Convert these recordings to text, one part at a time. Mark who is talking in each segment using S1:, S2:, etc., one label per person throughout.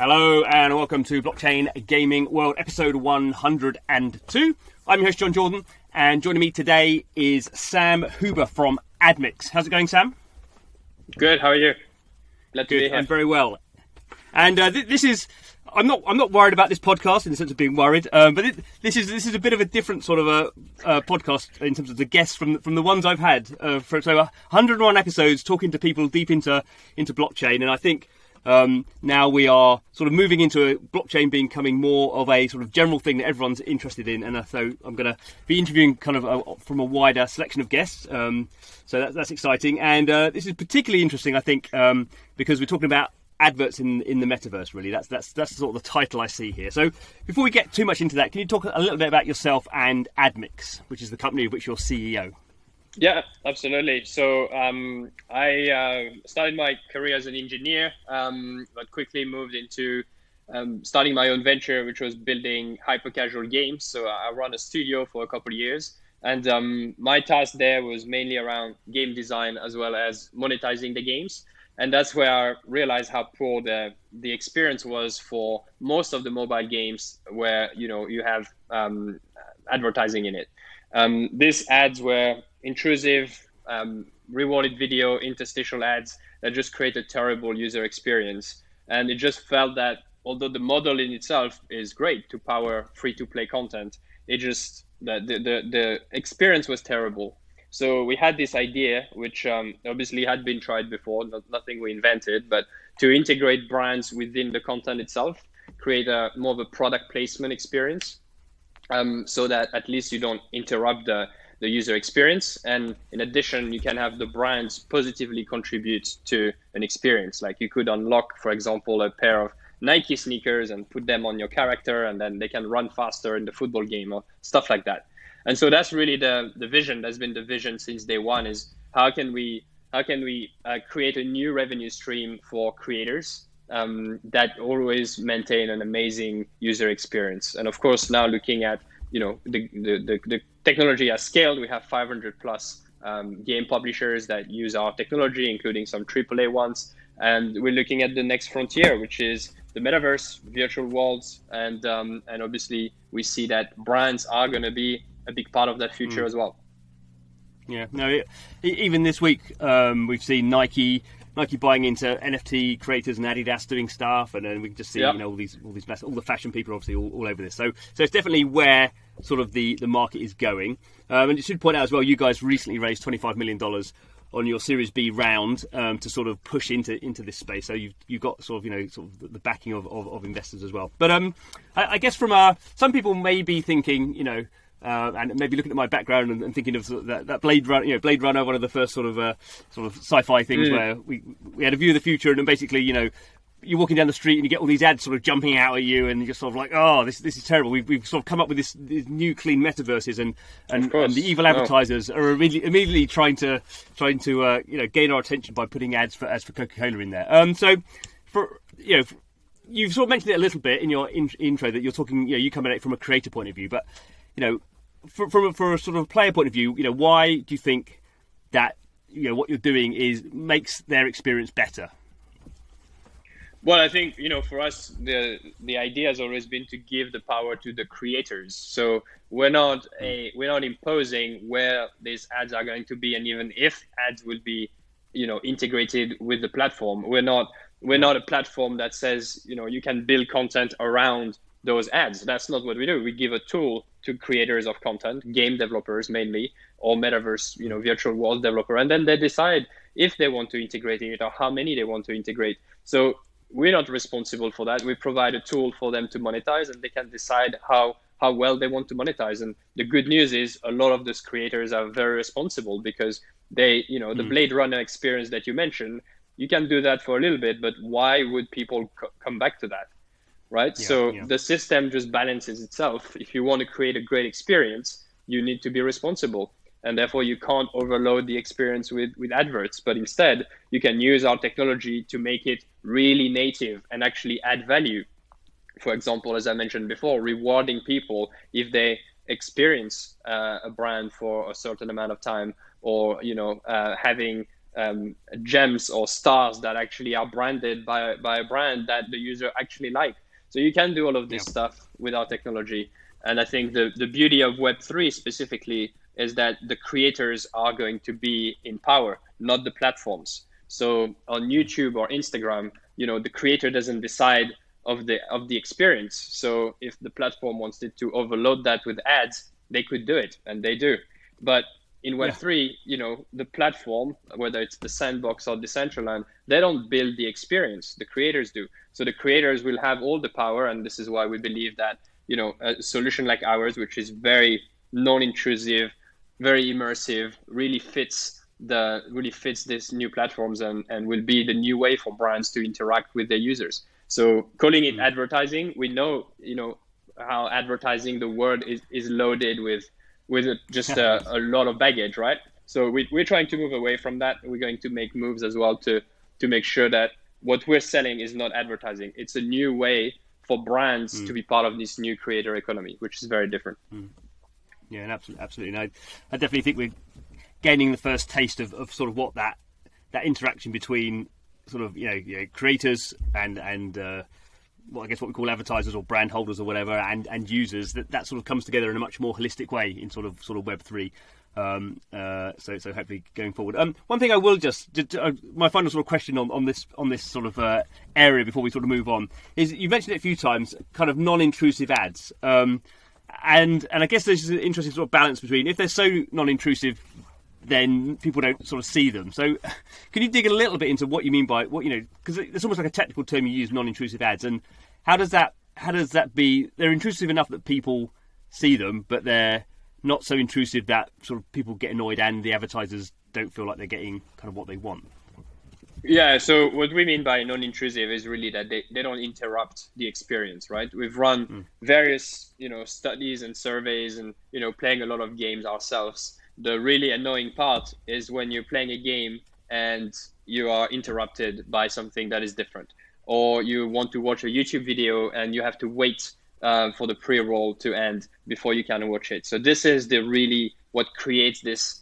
S1: Hello and welcome to Blockchain Gaming World episode 102. I'm your host John Jordan and joining me today is Sam Huber from Admix. How's it going, Sam?
S2: Good. How are you?
S1: Glad to Good. be here. I'm very well. And uh, th- this is I'm not I'm not worried about this podcast in the sense of being worried, um, but it, this is this is a bit of a different sort of a, a podcast in terms of the guests from from the ones I've had. Uh, for so 101 episodes talking to people deep into into blockchain, and I think um, now we are sort of moving into a blockchain becoming more of a sort of general thing that everyone's interested in, and uh, so I'm going to be interviewing kind of a, from a wider selection of guests. Um, so that, that's exciting, and uh, this is particularly interesting, I think, um, because we're talking about adverts in in the metaverse. Really, that's that's that's sort of the title I see here. So before we get too much into that, can you talk a little bit about yourself and Admix, which is the company of which you're CEO?
S2: Yeah, absolutely. So um, I uh, started my career as an engineer, um, but quickly moved into um, starting my own venture, which was building hyper casual games. So I ran a studio for a couple of years. And um, my task there was mainly around game design as well as monetizing the games. And that's where I realized how poor the, the experience was for most of the mobile games where you know you have um, advertising in it. Um, these ads were intrusive, um, rewarded video, interstitial ads that just create a terrible user experience. And it just felt that although the model in itself is great to power free to play content, it just the, the, the, the experience was terrible. So we had this idea, which um, obviously had been tried before, not, nothing we invented, but to integrate brands within the content itself, create a more of a product placement experience, um, so that at least you don't interrupt the the user experience. And in addition, you can have the brands positively contribute to an experience. Like you could unlock, for example, a pair of Nike sneakers and put them on your character, and then they can run faster in the football game or stuff like that. And so that's really the the vision. That's been the vision since day one. Is how can we how can we uh, create a new revenue stream for creators um, that always maintain an amazing user experience? And of course, now looking at you know the, the, the, the technology has scaled. We have 500 plus um, game publishers that use our technology, including some AAA ones. And we're looking at the next frontier, which is the metaverse, virtual worlds, and um, and obviously we see that brands are going to be a big part of that future mm. as well.
S1: Yeah, no, even this week um, we've seen Nike Nike buying into NFT creators and Adidas doing stuff, and then we can just see you know all these all these all the fashion people obviously all, all, over this. So so it's definitely where sort of the the market is going. Um, and you should point out as well, you guys recently raised twenty five million dollars on your Series B round um, to sort of push into into this space. So you've you've got sort of you know sort of the backing of, of, of investors as well. But um, I, I guess from uh, some people may be thinking you know uh, and maybe looking at my background and, and thinking of sort of that, that, Blade Runner, you know, Blade Runner, one of the first sort of uh, sort of sci-fi things mm. where we we had a view of the future, and basically, you know, you're walking down the street and you get all these ads sort of jumping out at you, and you're sort of like, oh, this this is terrible. We've, we've sort of come up with this, these new clean metaverses, and and, and the evil advertisers no. are immediately, immediately trying to trying to uh, you know gain our attention by putting ads for ads for Coca Cola in there. Um, so for you know. You've sort of mentioned it a little bit in your in- intro that you're talking, you know, you come at it from a creator point of view, but you know, from for, for a sort of player point of view, you know, why do you think that you know what you're doing is makes their experience better?
S2: Well, I think you know, for us, the the idea has always been to give the power to the creators. So we're not a we're not imposing where these ads are going to be, and even if ads will be, you know, integrated with the platform, we're not we're not a platform that says you know you can build content around those ads. That's not what we do. We give a tool to creators of content, game developers mainly, or metaverse, you know, virtual world developer, and then they decide if they want to integrate it or how many they want to integrate. So we're not responsible for that. We provide a tool for them to monetize, and they can decide how how well they want to monetize. And the good news is a lot of those creators are very responsible because they, you know, the mm. Blade Runner experience that you mentioned, you can do that for a little bit, but why would people co- come back to that? right? Yeah, so yeah. the system just balances itself. If you want to create a great experience, you need to be responsible. And therefore, you can't overload the experience with, with adverts, but instead, you can use our technology to make it really native and actually add value. For example, as I mentioned before, rewarding people if they experience uh, a brand for a certain amount of time, or you know, uh, having um, gems or stars that actually are branded by, by a brand that the user actually like. So you can do all of this yeah. stuff without technology. And I think the, the beauty of Web3 specifically is that the creators are going to be in power, not the platforms. So on YouTube or Instagram, you know, the creator doesn't decide of the of the experience. So if the platform wanted to overload that with ads, they could do it, and they do. But in Web3, yeah. you know, the platform, whether it's the sandbox or Decentraland, they don't build the experience. The creators do. So the creators will have all the power, and this is why we believe that you know a solution like ours, which is very non-intrusive, very immersive, really fits the really fits these new platforms and and will be the new way for brands to interact with their users. So calling it mm-hmm. advertising, we know you know how advertising the word is, is loaded with with just a, a lot of baggage, right? So we, we're trying to move away from that. We're going to make moves as well to to make sure that what we're selling is not advertising. It's a new way for brands mm. to be part of this new creator economy, which is very different. Mm.
S1: Yeah, absolutely, absolutely. No, I definitely think we're gaining the first taste of, of sort of what that that interaction between sort of you know, you know creators and and uh, I guess what we call advertisers or brand holders or whatever, and, and users, that, that sort of comes together in a much more holistic way in sort of sort of Web three. Um, uh, so so hopefully going forward. Um, one thing I will just, just uh, my final sort of question on, on this on this sort of uh, area before we sort of move on is you mentioned it a few times, kind of non-intrusive ads. Um, and and I guess there's an interesting sort of balance between if they're so non-intrusive, then people don't sort of see them. So, can you dig a little bit into what you mean by what you know? Because it's almost like a technical term you use, non-intrusive ads, and how does that how does that be? They're intrusive enough that people see them, but they're not so intrusive that sort of people get annoyed and the advertisers don't feel like they're getting kind of what they want.
S2: Yeah, so what we mean by non-intrusive is really that they, they don't interrupt the experience, right? We've run mm. various, you know, studies and surveys and, you know, playing a lot of games ourselves the really annoying part is when you're playing a game and you are interrupted by something that is different or you want to watch a youtube video and you have to wait uh, for the pre-roll to end before you can watch it so this is the really what creates this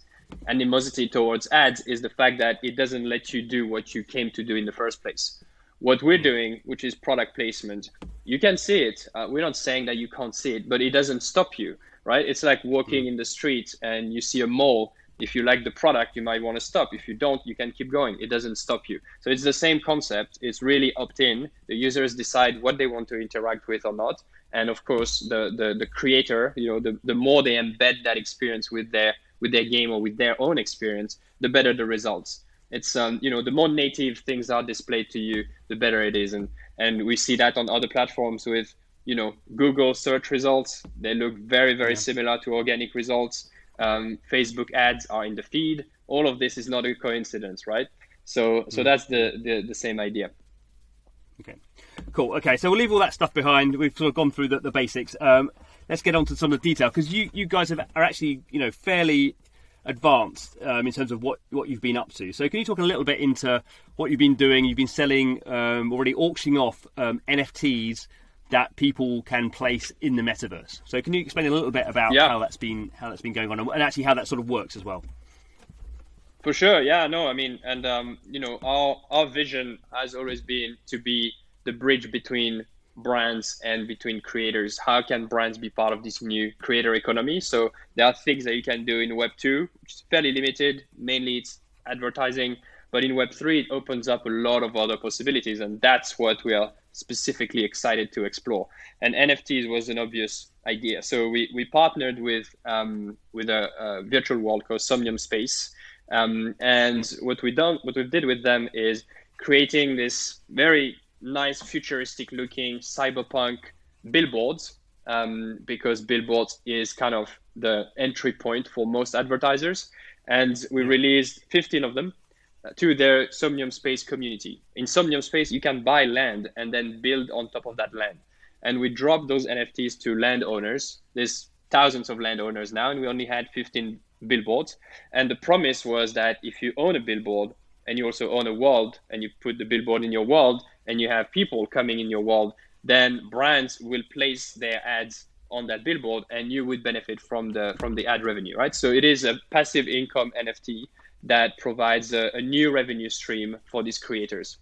S2: animosity towards ads is the fact that it doesn't let you do what you came to do in the first place what we're doing which is product placement you can see it uh, we're not saying that you can't see it but it doesn't stop you right? It's like walking in the street and you see a mall. If you like the product, you might want to stop. If you don't, you can keep going. It doesn't stop you. So it's the same concept. It's really opt in. The users decide what they want to interact with or not. And of course, the, the, the creator, you know, the, the more they embed that experience with their with their game or with their own experience, the better the results. It's um, you know, the more native things are displayed to you, the better it is. And and we see that on other platforms with you know Google search results. They look very very yeah. similar to organic results. Um, Facebook ads are in the feed. All of this is not a coincidence, right? So so mm. that's the, the the same idea.
S1: Okay, cool. Okay, so we'll leave all that stuff behind. We've sort of gone through the, the basics. Um, let's get on to some of the detail because you you guys have, are actually you know fairly advanced um, in terms of what, what you've been up to. So, can you talk a little bit into what you've been doing? You've been selling um, already, auctioning off um, NFTs that people can place in the metaverse. So can you explain a little bit about yeah. how that's been how that's been going on and actually how that sort of works as well?
S2: For sure, yeah, no, I mean, and um, you know, our our vision has always been to be the bridge between brands and between creators. How can brands be part of this new creator economy? So there are things that you can do in Web two, which is fairly limited. Mainly, it's advertising, but in Web three, it opens up a lot of other possibilities, and that's what we are specifically excited to explore. And NFTs was an obvious idea. So we, we partnered with um, with a, a, virtual world called Somnium Space. Um, and what we done what we did with them is creating this very nice futuristic looking cyberpunk billboards um, because billboards is kind of the entry point for most advertisers. And we released 15 of them to their Somnium Space community. In Somnium Space, you can buy land and then build on top of that land. And we dropped those NFTs to landowners. There's thousands of landowners now, and we only had 15 billboards. And the promise was that if you own a billboard and you also own a world and you put the billboard in your world and you have people coming in your world, then brands will place their ads on that billboard and you would benefit from the from the ad revenue right? So it is a passive income nft that provides a, a new revenue stream for these creators.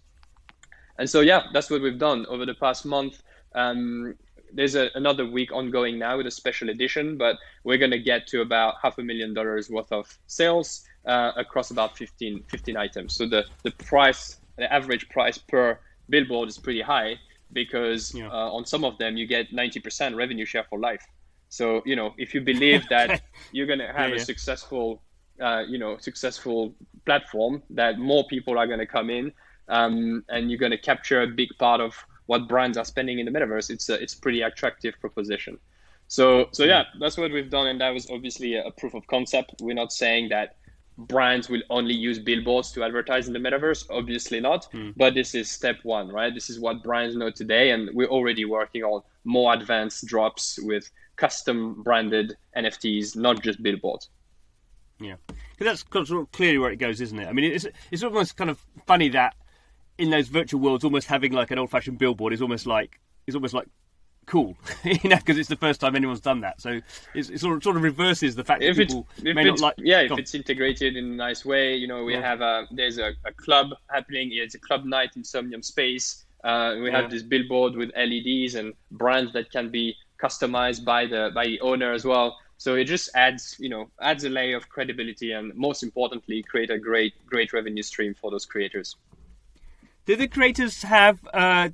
S2: And so yeah that's what we've done over the past month. Um, there's a, another week ongoing now with a special edition but we're going to get to about half a million dollars worth of sales uh, across about 15 15 items. So the the price the average price per billboard is pretty high because yeah. uh, on some of them you get 90% revenue share for life. So you know if you believe that you're going to have yeah, a successful, uh, you know, successful platform that more people are going to come in, um, and you're going to capture a big part of what brands are spending in the metaverse, it's a it's a pretty attractive proposition. So so yeah, that's what we've done, and that was obviously a proof of concept. We're not saying that brands will only use billboards to advertise in the metaverse? Obviously not. Mm. but this is step one right? This is what brands know today and we're already working on more advanced drops with custom branded nfts not just billboards.
S1: Yeah. That's clearly where it goes isn't it? I mean it's, it's almost kind of funny that in those virtual worlds almost having like an old-fashioned billboard is almost like is almost like cool, you know, because it's the first time anyone's done that. So it sort of sort of reverses the fact if that people
S2: if
S1: may not like.
S2: Yeah, if it's integrated in a nice way, you know, we yeah. have a there's a, a, club happening. It's a club night in Somnium Space. Uh, we yeah. have this billboard with LEDs and brands that can be customized by the by the owner as well. So it just adds, you know, adds a layer of credibility and most importantly, create a great great revenue stream for those creators.
S1: Do the creators have? Uh,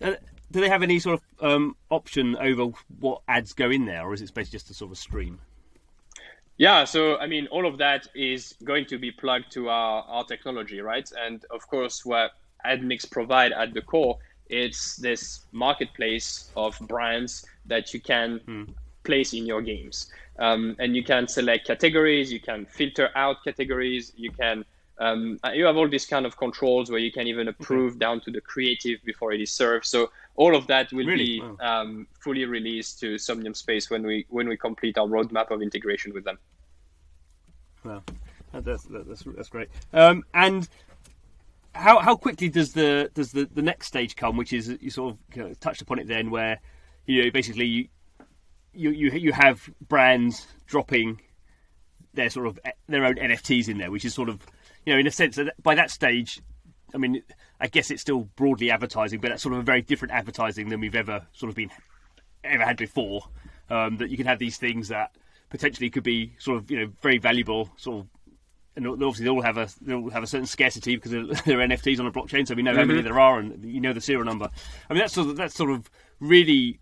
S1: uh do they have any sort of um, option over what ads go in there, or is it basically just a sort of stream?
S2: Yeah, so I mean, all of that is going to be plugged to our, our technology, right? And of course, what AdMix provide at the core, it's this marketplace of brands that you can hmm. place in your games. Um, and you can select categories, you can filter out categories, you can um, you have all these kind of controls where you can even approve okay. down to the creative before it is served. So all of that will really? be wow. um, fully released to Somnium Space when we when we complete our roadmap of integration with them.
S1: Wow, that's that's, that's great. Um, and how how quickly does the does the, the next stage come? Which is you sort of you know, touched upon it then, where you know basically you you you, you have brands dropping their sort of their own NFTs in there, which is sort of you know in a sense that by that stage I mean, I guess it's still broadly advertising, but that's sort of a very different advertising than we've ever sort of been ever had before. Um, that you can have these things that potentially could be sort of you know very valuable, sort of, and obviously they all have a they all have a certain scarcity because they're, NFTs on a blockchain, so we know mm-hmm. how many mm-hmm. there are and you know the serial number. I mean, that's sort of that sort of really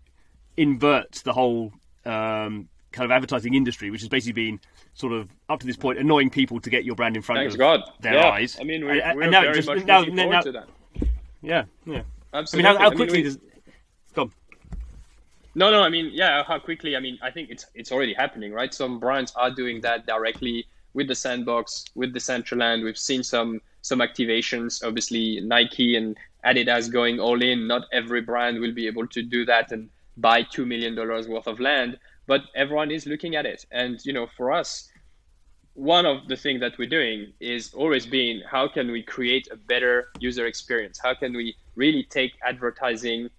S1: inverts the whole um, kind of advertising industry, which has basically been sort of up to this point annoying people to get your brand in front
S2: Thanks
S1: of
S2: God.
S1: their
S2: yeah.
S1: eyes.
S2: I mean, we're, we're and now very just, much now, looking forward now, to that.
S1: Yeah, yeah.
S2: Absolutely.
S1: I mean, how, how quickly I mean, we, does? Go.
S2: No, no. I mean, yeah. How quickly? I mean, I think it's it's already happening, right? Some brands are doing that directly with the sandbox, with Decentraland. We've seen some some activations. Obviously, Nike and Adidas going all in. Not every brand will be able to do that and buy two million dollars worth of land, but everyone is looking at it. And you know, for us, one of the things that we're doing is always being how can we create a better user experience? How can we really take advertising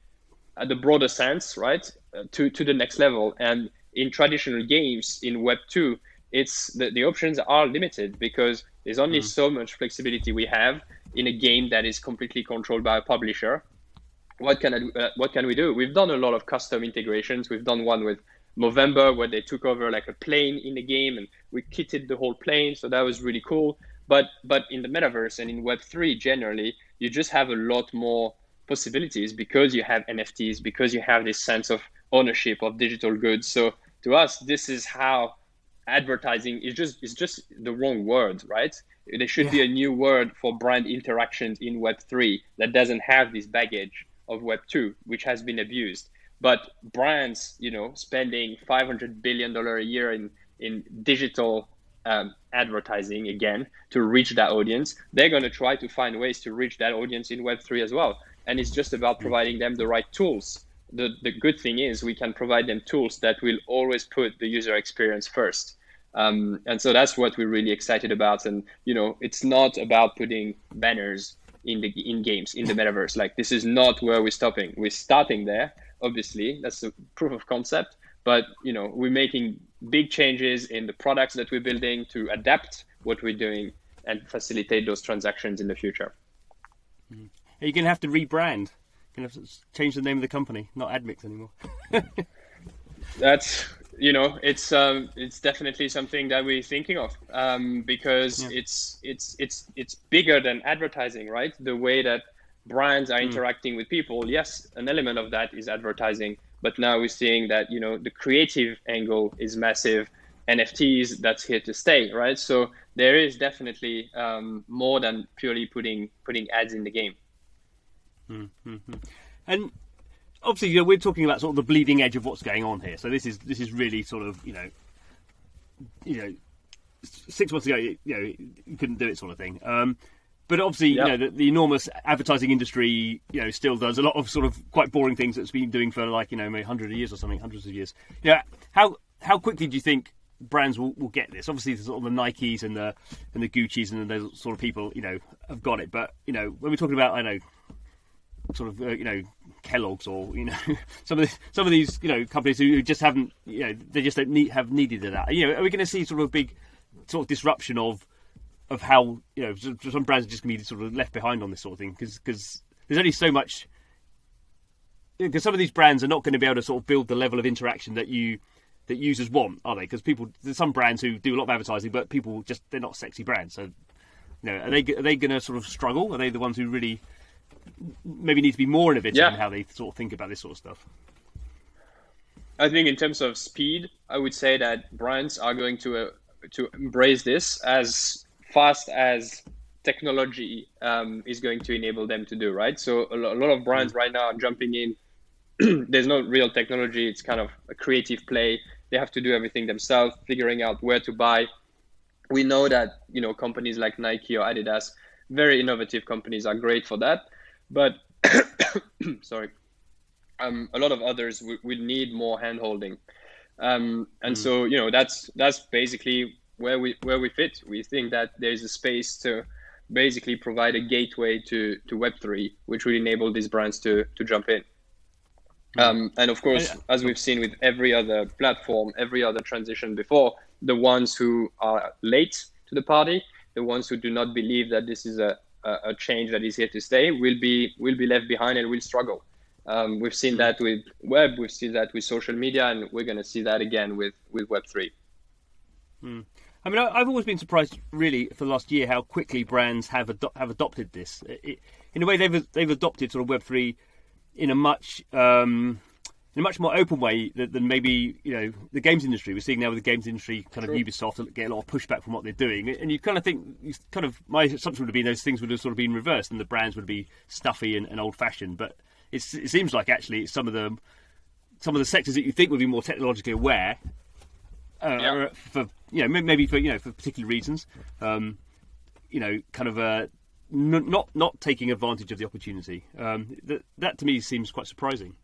S2: at the broader sense, right, uh, to, to the next level? And in traditional games in Web 2, it's the, the options are limited because there's only mm. so much flexibility we have in a game that is completely controlled by a publisher. What can I, uh, what can we do? We've done a lot of custom integrations. We've done one with Movember where they took over like a plane in the game and we kitted the whole plane. So that was really cool. But but in the metaverse and in Web three generally, you just have a lot more possibilities because you have NFTs, because you have this sense of ownership of digital goods. So to us, this is how advertising is just is just the wrong word, right? There should yeah. be a new word for brand interactions in Web three that doesn't have this baggage of Web two, which has been abused. But brands, you know, spending 500 billion dollar a year in in digital um, advertising again to reach that audience, they're going to try to find ways to reach that audience in Web3 as well. And it's just about mm. providing them the right tools. The, the good thing is we can provide them tools that will always put the user experience first. Um, and so that's what we're really excited about. And, you know, it's not about putting banners in the in games in the metaverse. Like this is not where we're stopping. We're starting there, obviously. That's a proof of concept but you know we're making big changes in the products that we're building to adapt what we're doing and facilitate those transactions in the future.
S1: Mm-hmm. You're going to have to rebrand. You're going to have to change the name of the company, not Admix anymore.
S2: That's you know it's um, it's definitely something that we're thinking of um, because yeah. it's it's it's it's bigger than advertising, right? The way that brands are mm. interacting with people, yes, an element of that is advertising, but now we're seeing that you know the creative angle is massive. NFTs that's here to stay, right? So there is definitely um, more than purely putting putting ads in the game.
S1: Mm-hmm. And obviously, you know, we're talking about sort of the bleeding edge of what's going on here. So this is this is really sort of you know, you know, six months ago, you, you know, you couldn't do it, sort of thing. Um, but obviously, yep. you know, the, the, enormous advertising industry, you know, still does a lot of sort of quite boring things that's been doing for like you know, maybe hundred years or something, hundreds of years. Yeah, how how quickly do you think brands will, will get this? Obviously, the sort of the Nikes and the and the Gucci's and those sort of people, you know, have got it. But you know, when we're talking about, I know, sort of uh, you know Kellogg's or you know some of the, some of these you know companies who just haven't you know they just don't need have needed that. You know, are we going to see sort of a big sort of disruption of of how you know some brands are just going to be sort of left behind on this sort of thing because because there's only so much because some of these brands are not going to be able to sort of build the level of interaction that you that users want, are they? Because people, there's some brands who do a lot of advertising, but people just they're not sexy brands. So, you know, are they are they going to sort of struggle? Are they the ones who really maybe need to be more innovative yeah. in how they sort of think about this sort of stuff?
S2: I think in terms of speed, I would say that brands are going to uh, to embrace this as fast as technology um, is going to enable them to do. Right. So a lot of brands mm. right now are jumping in. There's no real technology. It's kind of a creative play. They have to do everything themselves, figuring out where to buy. We know that you know companies like Nike or Adidas, very innovative companies, are great for that but sorry, um, a lot of others would, need more handholding, um, and mm. so you know that's that's basically where we where we fit. We think that there's a space to basically provide a gateway to to Web three, which will enable these brands to to jump in. Hmm. Um, and of course, as we've seen with every other platform, every other transition before, the ones who are late to the party, the ones who do not believe that this is a, a change that is here to stay will be will be left behind and will struggle. Um, we've seen that with web, we've seen that with social media, and we're going to see that again with with Web three.
S1: Hmm. I mean, I've always been surprised, really, for the last year, how quickly brands have ado- have adopted this. It, in a way, they've they've adopted sort of Web three in a much um, in a much more open way than, than, maybe you know the games industry. We're seeing now with the games industry, kind of Ubisoft get a lot of pushback from what they're doing, and you kind of think, kind of my assumption would have been those things would have sort of been reversed, and the brands would be stuffy and, and old fashioned. But it seems like actually some of the some of the sectors that you think would be more technologically aware, uh, yeah. for you know maybe for you know for particular reasons, um, you know, kind of uh, n- not not taking advantage of the opportunity. Um, that that to me seems quite surprising.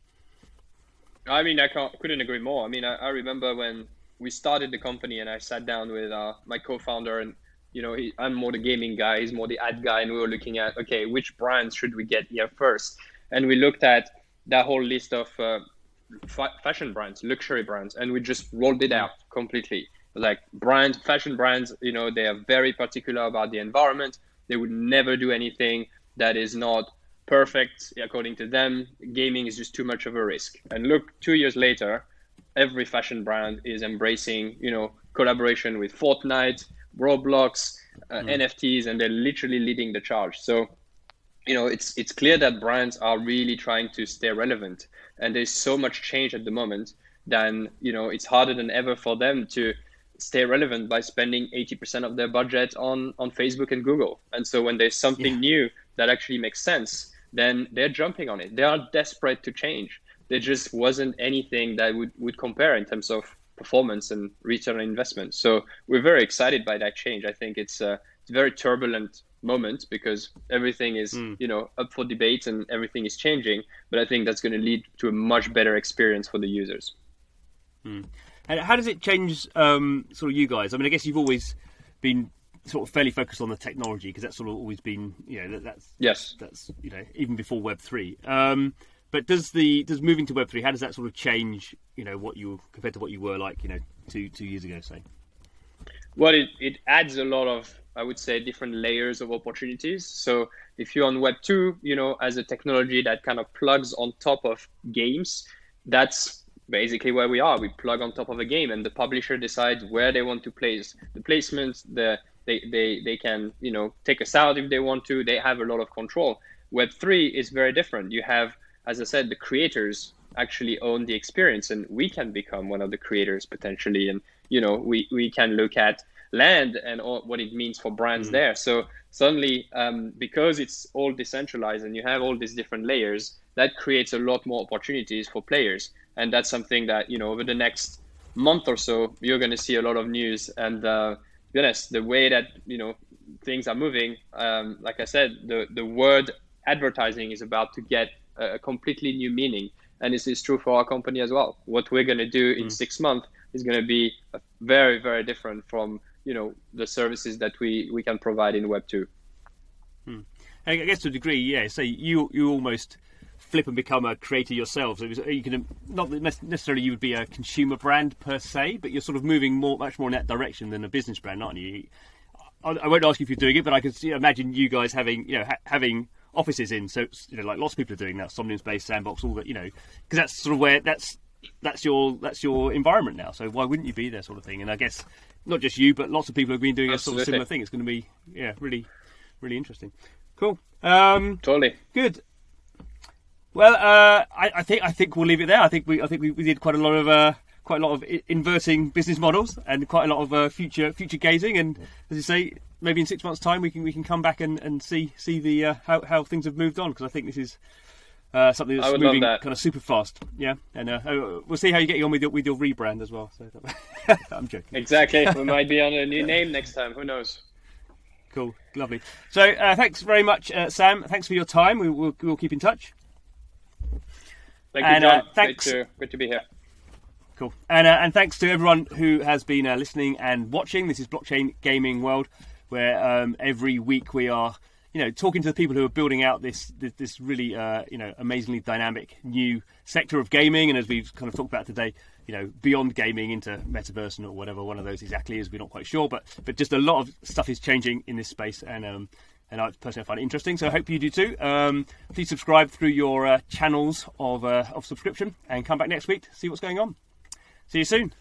S2: I mean, I couldn't agree more. I mean, I, I, remember when we started the company and I sat down with uh, my co-founder and you know he, I'm more the gaming guy, he's more the ad guy, and we were looking at okay, which brands should we get here first? And we looked at that whole list of uh, fa- fashion brands, luxury brands, and we just rolled it out completely. Like brand, fashion brands, you know, they are very particular about the environment. They would never do anything that is not perfect according to them. Gaming is just too much of a risk. And look, two years later, every fashion brand is embracing, you know, collaboration with Fortnite, Roblox, uh, mm. NFTs, and they're literally leading the charge. So, you know, it's it's clear that brands are really trying to stay relevant, and there's so much change at the moment. Then you know, it's harder than ever for them to stay relevant by spending 80% of their budget on on Facebook and Google. And so when there's something yeah. new that actually makes sense, then they're jumping on it. They are desperate to change. There just wasn't anything that would, would compare in terms of performance and return on investment. So we're very excited by that change. I think it's a, it's a very turbulent moment because everything is mm. you know up for debate and everything is changing. But I think that's going to lead to a much better experience for the users.
S1: Mm. And how does it change um, sort of you guys? I mean, I guess you've always been sort of fairly focused on the technology because that's sort of always been you know that, that's
S2: yes
S1: that's you know even before Web three. Um, But does the does moving to Web three how does that sort of change you know what you compared to what you were like you know two two years ago say?
S2: Well, it, it adds a lot of I would say different layers of opportunities. So if you're on Web two, you know, as a technology that kind of plugs on top of games, that's basically where we are. We plug on top of a game, and the publisher decides where they want to place the placements. The they, they, they can you know take us out if they want to. They have a lot of control. Web three is very different. You have, as I said, the creators actually own the experience, and we can become one of the creators potentially. And you know we we can look at land and all, what it means for brands mm. there. So suddenly, um, because it's all decentralized and you have all these different layers, that creates a lot more opportunities for players. And that's something that you know over the next month or so, you're going to see a lot of news. And uh, be honest, the way that you know things are moving, um, like I said, the the word advertising is about to get a, a completely new meaning. And this is true for our company as well. What we're going to do in mm. six months is going to be very, very different from you know the services that we we can provide in Web two.
S1: Hmm. I guess to a degree, yeah. So you you almost flip and become a creator yourself. So you can not necessarily you would be a consumer brand per se, but you're sort of moving more much more in that direction than a business brand, aren't you? I, won't ask you if you're doing it, but I can see, imagine you guys having you know ha- having offices in. So you know, like lots of people are doing that. Somnium Space, Sandbox, all that. You know, because that's sort of where that's that's your that's your environment now. So why wouldn't you be there, sort of thing? And I guess not just you, but lots of people have been doing Absolutely. a sort of similar thing. It's going to be yeah, really, really interesting. Cool. Um,
S2: totally
S1: good. Well, uh, I, I, think I think we'll leave it there. I think we I think we, we did quite a lot of uh, quite a lot of inverting business models and quite a lot of uh, future future gazing. And as you say, maybe in six months' time we can we can come back and, and see see the uh, how how things have moved on because I think this is uh, something that's moving that. kind of super fast. Yeah, and uh, oh, we'll see how you get on with your, with your rebrand as well. So I'm joking.
S2: Exactly, we might be on a new name next time. Who knows?
S1: Cool, lovely. So uh, thanks very much, uh, Sam. Thanks for your time. We will we'll keep in touch.
S2: Thank and, you, John. thanks. Great to, to be here.
S1: Cool. And, uh, and thanks to everyone who has been uh, listening and watching. This is Blockchain Gaming World, where um, every week we are you know, talking to the people who are building out this this, this really uh, you know amazingly dynamic new sector of gaming, and as we've kind of talked about today, you know, beyond gaming into metaverse or whatever one of those exactly is, we're not quite sure, but but just a lot of stuff is changing in this space, and um, and I personally find it interesting. So I hope you do too. Um, please subscribe through your uh, channels of uh, of subscription, and come back next week to see what's going on. See you soon.